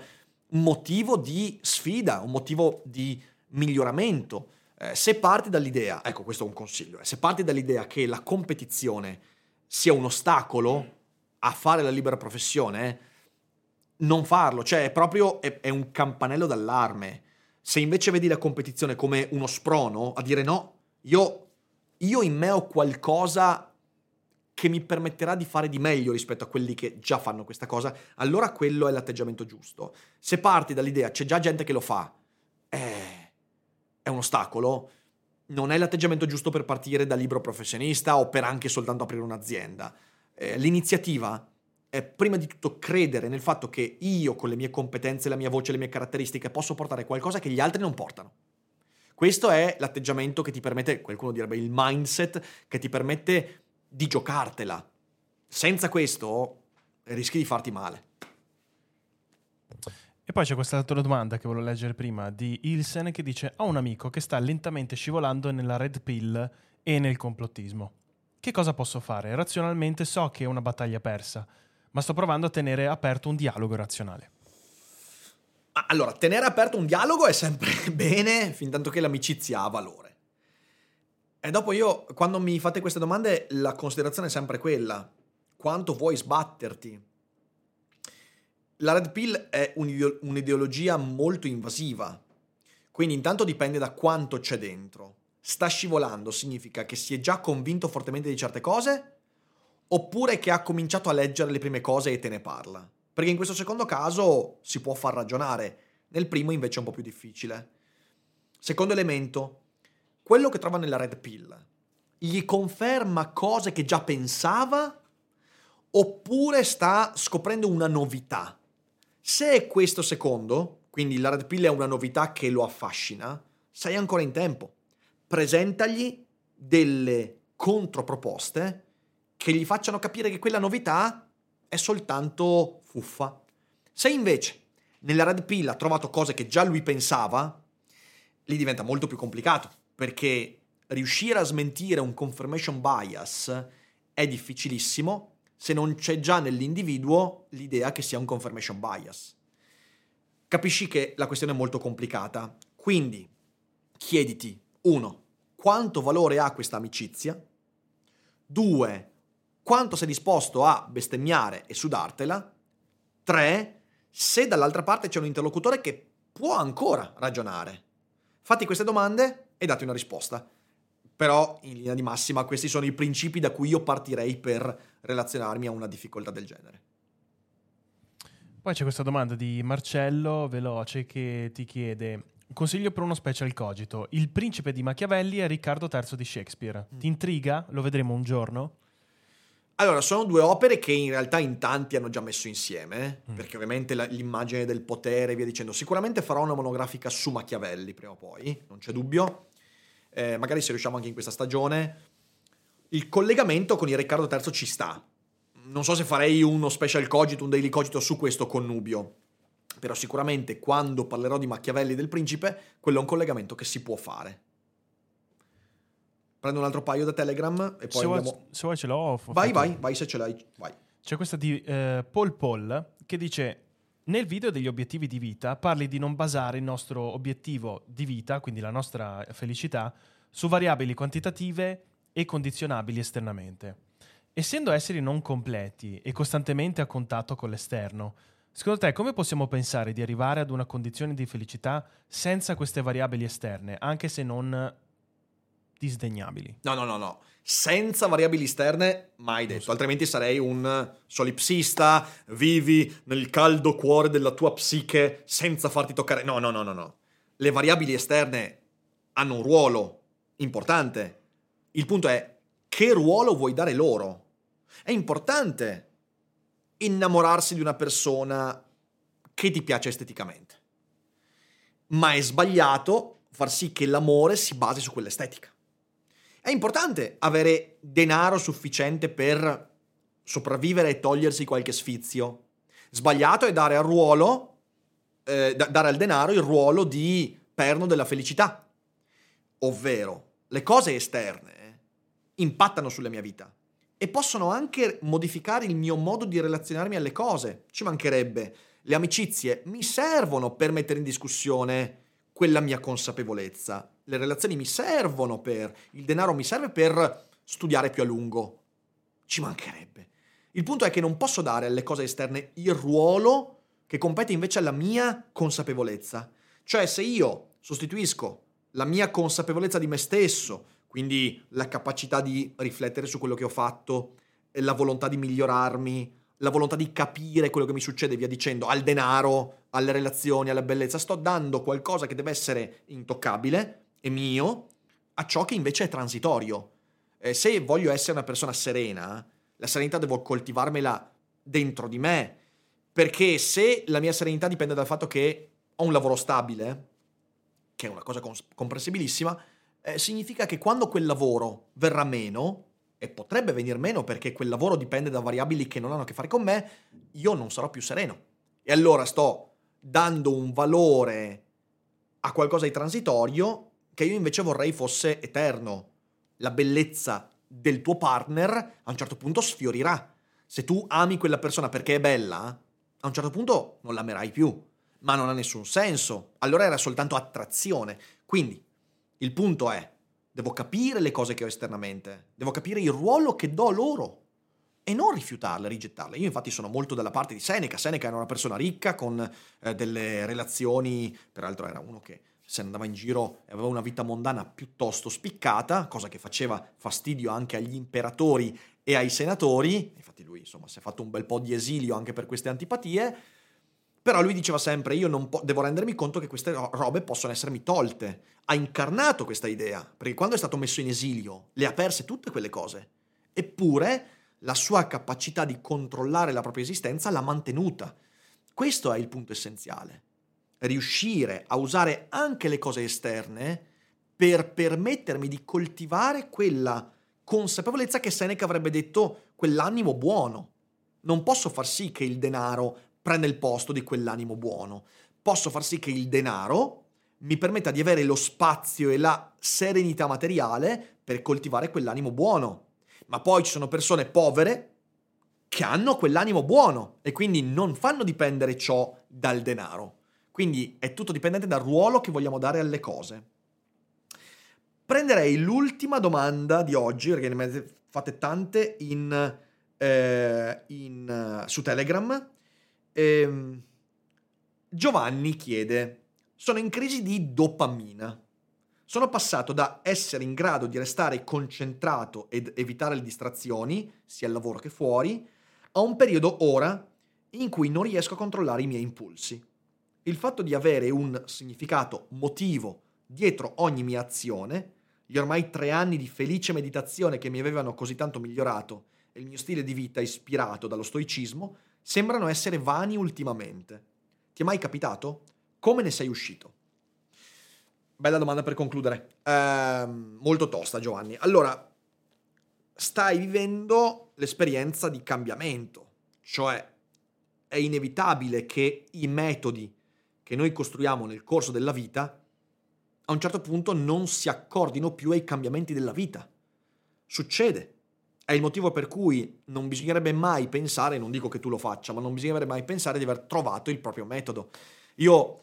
motivo di sfida, un motivo di miglioramento. Eh, se parti dall'idea, ecco questo è un consiglio, eh, se parti dall'idea che la competizione sia un ostacolo a fare la libera professione, non farlo, cioè è proprio è, è un campanello d'allarme. Se invece vedi la competizione come uno sprono a dire no, io, io in me ho qualcosa che mi permetterà di fare di meglio rispetto a quelli che già fanno questa cosa, allora quello è l'atteggiamento giusto. Se parti dall'idea c'è già gente che lo fa, eh, è un ostacolo, non è l'atteggiamento giusto per partire da libro professionista o per anche soltanto aprire un'azienda. Eh, l'iniziativa è prima di tutto credere nel fatto che io con le mie competenze, la mia voce, le mie caratteristiche posso portare qualcosa che gli altri non portano. Questo è l'atteggiamento che ti permette, qualcuno direbbe il mindset, che ti permette di giocartela. Senza questo rischi di farti male. E poi c'è quest'altra domanda che volevo leggere prima di Ilsen che dice: Ho un amico che sta lentamente scivolando nella red pill e nel complottismo. Che cosa posso fare? Razionalmente so che è una battaglia persa, ma sto provando a tenere aperto un dialogo razionale. Allora, tenere aperto un dialogo è sempre bene, fin tanto che l'amicizia ha valore. E dopo io, quando mi fate queste domande, la considerazione è sempre quella. Quanto vuoi sbatterti? la red pill è un'ideologia molto invasiva, quindi intanto dipende da quanto c'è dentro. Sta scivolando significa che si è già convinto fortemente di certe cose oppure che ha cominciato a leggere le prime cose e te ne parla. Perché in questo secondo caso si può far ragionare, nel primo invece è un po' più difficile. Secondo elemento, quello che trova nella red pill gli conferma cose che già pensava oppure sta scoprendo una novità. Se è questo secondo, quindi la red pill è una novità che lo affascina, sei ancora in tempo. Presentagli delle controproposte che gli facciano capire che quella novità è soltanto fuffa. Se invece nella red pill ha trovato cose che già lui pensava, lì diventa molto più complicato, perché riuscire a smentire un confirmation bias è difficilissimo se non c'è già nell'individuo l'idea che sia un confirmation bias. Capisci che la questione è molto complicata, quindi chiediti, uno, quanto valore ha questa amicizia? Due, quanto sei disposto a bestemmiare e sudartela? Tre, se dall'altra parte c'è un interlocutore che può ancora ragionare. Fatti queste domande e dati una risposta. Però, in linea di massima, questi sono i principi da cui io partirei per relazionarmi a una difficoltà del genere. Poi c'è questa domanda di Marcello Veloce che ti chiede: Consiglio per uno special cogito. Il principe di Machiavelli è Riccardo III di Shakespeare. Ti intriga? Lo vedremo un giorno? Allora, sono due opere che in realtà in tanti hanno già messo insieme, mm. perché ovviamente la, l'immagine del potere e via dicendo. Sicuramente farò una monografica su Machiavelli prima o poi, non c'è dubbio eh, magari se riusciamo anche in questa stagione, il collegamento con il Riccardo III ci sta. Non so se farei uno special cogito, un daily cogito su questo connubio, però sicuramente quando parlerò di Machiavelli del principe, quello è un collegamento che si può fare. Prendo un altro paio da Telegram e poi se andiamo... Vuoi, se vuoi ce l'ho. Vai, vai, vai se ce l'hai, vai. C'è questa di eh, Paul Paul che dice nel video degli obiettivi di vita parli di non basare il nostro obiettivo di vita, quindi la nostra felicità, su variabili quantitative e condizionabili esternamente. Essendo esseri non completi e costantemente a contatto con l'esterno, secondo te come possiamo pensare di arrivare ad una condizione di felicità senza queste variabili esterne, anche se non disdegnabili? No, no, no, no senza variabili esterne, mai detto, altrimenti sarei un solipsista, vivi nel caldo cuore della tua psiche senza farti toccare. No, no, no, no, no. Le variabili esterne hanno un ruolo importante. Il punto è che ruolo vuoi dare loro? È importante innamorarsi di una persona che ti piace esteticamente. Ma è sbagliato far sì che l'amore si basi su quell'estetica. È importante avere denaro sufficiente per sopravvivere e togliersi qualche sfizio. Sbagliato è dare al ruolo, eh, dare al denaro il ruolo di perno della felicità. Ovvero, le cose esterne impattano sulla mia vita e possono anche modificare il mio modo di relazionarmi alle cose. Ci mancherebbe. Le amicizie mi servono per mettere in discussione quella mia consapevolezza le relazioni mi servono per, il denaro mi serve per studiare più a lungo. Ci mancherebbe. Il punto è che non posso dare alle cose esterne il ruolo che compete invece alla mia consapevolezza. Cioè se io sostituisco la mia consapevolezza di me stesso, quindi la capacità di riflettere su quello che ho fatto, la volontà di migliorarmi, la volontà di capire quello che mi succede, via dicendo, al denaro, alle relazioni, alla bellezza, sto dando qualcosa che deve essere intoccabile, è mio a ciò che invece è transitorio. Eh, se voglio essere una persona serena, la serenità devo coltivarmela dentro di me, perché se la mia serenità dipende dal fatto che ho un lavoro stabile, che è una cosa cons- comprensibilissima, eh, significa che quando quel lavoro verrà meno, e potrebbe venire meno perché quel lavoro dipende da variabili che non hanno a che fare con me, io non sarò più sereno. E allora sto dando un valore a qualcosa di transitorio che io invece vorrei fosse eterno. La bellezza del tuo partner a un certo punto sfiorirà. Se tu ami quella persona perché è bella, a un certo punto non l'amerai più, ma non ha nessun senso. Allora era soltanto attrazione. Quindi il punto è, devo capire le cose che ho esternamente, devo capire il ruolo che do loro e non rifiutarle, rigettarle. Io infatti sono molto dalla parte di Seneca. Seneca era una persona ricca con eh, delle relazioni, peraltro era uno che se andava in giro e aveva una vita mondana piuttosto spiccata, cosa che faceva fastidio anche agli imperatori e ai senatori, infatti lui insomma si è fatto un bel po' di esilio anche per queste antipatie, però lui diceva sempre io non po- devo rendermi conto che queste robe possono essermi tolte. Ha incarnato questa idea, perché quando è stato messo in esilio le ha perse tutte quelle cose. Eppure la sua capacità di controllare la propria esistenza l'ha mantenuta. Questo è il punto essenziale. Riuscire a usare anche le cose esterne per permettermi di coltivare quella consapevolezza che Seneca avrebbe detto quell'animo buono. Non posso far sì che il denaro prenda il posto di quell'animo buono. Posso far sì che il denaro mi permetta di avere lo spazio e la serenità materiale per coltivare quell'animo buono. Ma poi ci sono persone povere che hanno quell'animo buono e quindi non fanno dipendere ciò dal denaro. Quindi è tutto dipendente dal ruolo che vogliamo dare alle cose. Prenderei l'ultima domanda di oggi, perché ne fatte tante in, eh, in, su Telegram. Ehm, Giovanni chiede, sono in crisi di dopamina. Sono passato da essere in grado di restare concentrato ed evitare le distrazioni, sia al lavoro che fuori, a un periodo ora in cui non riesco a controllare i miei impulsi. Il fatto di avere un significato motivo dietro ogni mia azione gli ormai tre anni di felice meditazione che mi avevano così tanto migliorato e il mio stile di vita ispirato dallo stoicismo sembrano essere vani ultimamente. Ti è mai capitato? Come ne sei uscito? Bella domanda per concludere. Ehm, molto tosta, Giovanni. Allora, stai vivendo l'esperienza di cambiamento, cioè è inevitabile che i metodi che noi costruiamo nel corso della vita a un certo punto non si accordino più ai cambiamenti della vita. Succede. È il motivo per cui non bisognerebbe mai pensare, non dico che tu lo faccia, ma non bisognerebbe mai pensare di aver trovato il proprio metodo. Io,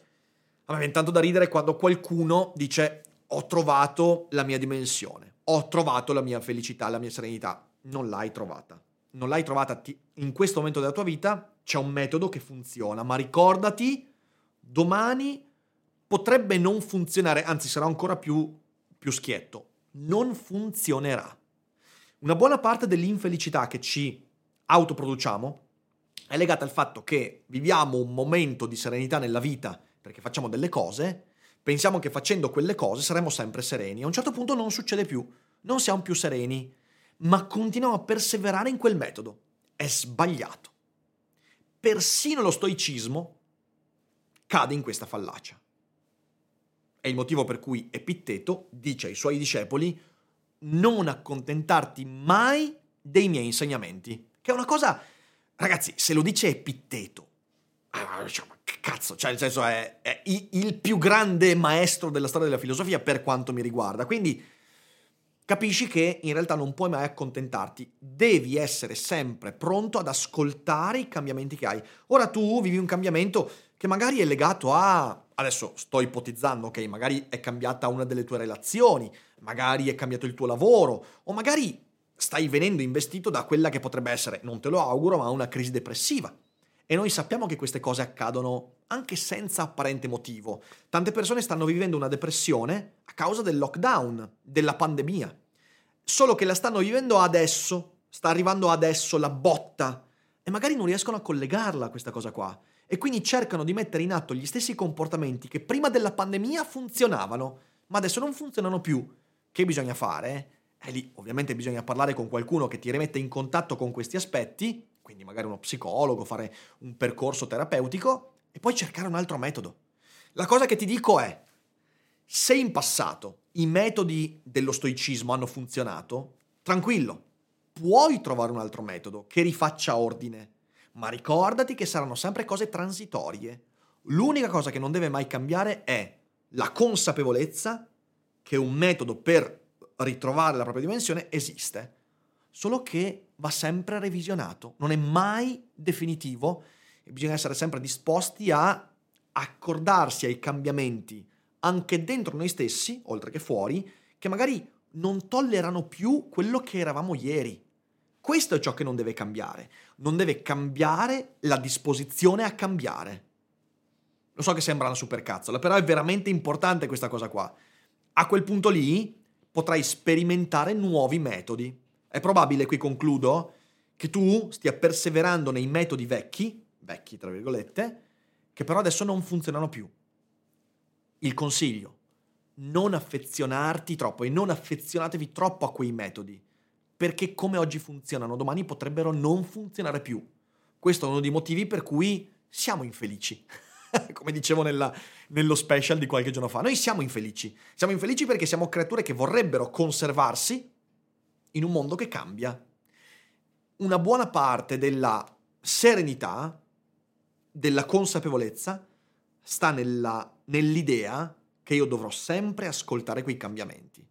a me viene tanto da ridere quando qualcuno dice ho trovato la mia dimensione, ho trovato la mia felicità, la mia serenità. Non l'hai trovata. Non l'hai trovata in questo momento della tua vita, c'è un metodo che funziona, ma ricordati, domani potrebbe non funzionare, anzi sarà ancora più, più schietto, non funzionerà. Una buona parte dell'infelicità che ci autoproduciamo è legata al fatto che viviamo un momento di serenità nella vita perché facciamo delle cose, pensiamo che facendo quelle cose saremo sempre sereni. A un certo punto non succede più, non siamo più sereni, ma continuiamo a perseverare in quel metodo. È sbagliato. Persino lo stoicismo cade in questa fallacia. È il motivo per cui Epitteto dice ai suoi discepoli non accontentarti mai dei miei insegnamenti. Che è una cosa, ragazzi, se lo dice Epitteto, ah, cazzo, cioè nel senso è, è il più grande maestro della storia della filosofia per quanto mi riguarda. Quindi capisci che in realtà non puoi mai accontentarti, devi essere sempre pronto ad ascoltare i cambiamenti che hai. Ora tu vivi un cambiamento che magari è legato a adesso sto ipotizzando, ok, magari è cambiata una delle tue relazioni, magari è cambiato il tuo lavoro, o magari stai venendo investito da quella che potrebbe essere, non te lo auguro, ma una crisi depressiva. E noi sappiamo che queste cose accadono anche senza apparente motivo. Tante persone stanno vivendo una depressione a causa del lockdown, della pandemia. Solo che la stanno vivendo adesso, sta arrivando adesso la botta, e magari non riescono a collegarla a questa cosa qua e quindi cercano di mettere in atto gli stessi comportamenti che prima della pandemia funzionavano, ma adesso non funzionano più. Che bisogna fare? E lì ovviamente bisogna parlare con qualcuno che ti rimette in contatto con questi aspetti, quindi magari uno psicologo, fare un percorso terapeutico e poi cercare un altro metodo. La cosa che ti dico è, se in passato i metodi dello stoicismo hanno funzionato, tranquillo, puoi trovare un altro metodo che rifaccia ordine ma ricordati che saranno sempre cose transitorie. L'unica cosa che non deve mai cambiare è la consapevolezza che un metodo per ritrovare la propria dimensione esiste, solo che va sempre revisionato, non è mai definitivo e bisogna essere sempre disposti a accordarsi ai cambiamenti anche dentro noi stessi, oltre che fuori, che magari non tollerano più quello che eravamo ieri. Questo è ciò che non deve cambiare. Non deve cambiare la disposizione a cambiare. Lo so che sembra una supercazzola, però è veramente importante questa cosa qua. A quel punto lì potrai sperimentare nuovi metodi. È probabile, qui concludo, che tu stia perseverando nei metodi vecchi, vecchi tra virgolette, che però adesso non funzionano più. Il consiglio, non affezionarti troppo e non affezionatevi troppo a quei metodi perché come oggi funzionano, domani potrebbero non funzionare più. Questo è uno dei motivi per cui siamo infelici. come dicevo nella, nello special di qualche giorno fa, noi siamo infelici. Siamo infelici perché siamo creature che vorrebbero conservarsi in un mondo che cambia. Una buona parte della serenità, della consapevolezza, sta nella, nell'idea che io dovrò sempre ascoltare quei cambiamenti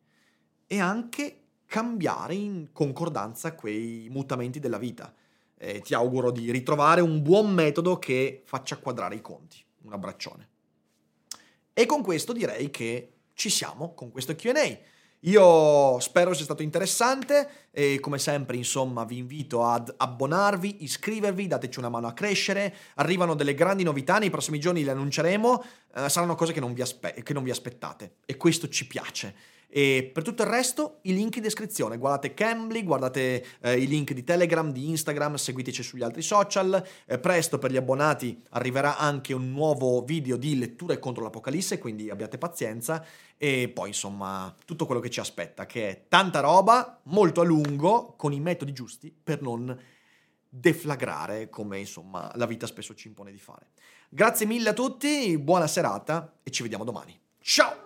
e anche cambiare in concordanza quei mutamenti della vita. Eh, ti auguro di ritrovare un buon metodo che faccia quadrare i conti. Un abbraccione. E con questo direi che ci siamo con questo QA. Io spero sia stato interessante e come sempre insomma vi invito ad abbonarvi, iscrivervi, dateci una mano a crescere, arrivano delle grandi novità, nei prossimi giorni le annunceremo, eh, saranno cose che non, aspe- che non vi aspettate e questo ci piace. E per tutto il resto, i link in descrizione. Guardate Cambly, guardate eh, i link di Telegram, di Instagram, seguiteci sugli altri social. Eh, presto per gli abbonati arriverà anche un nuovo video di letture contro l'Apocalisse, quindi abbiate pazienza. E poi, insomma, tutto quello che ci aspetta, che è tanta roba, molto a lungo, con i metodi giusti per non deflagrare come insomma la vita spesso ci impone di fare. Grazie mille a tutti, buona serata e ci vediamo domani. Ciao!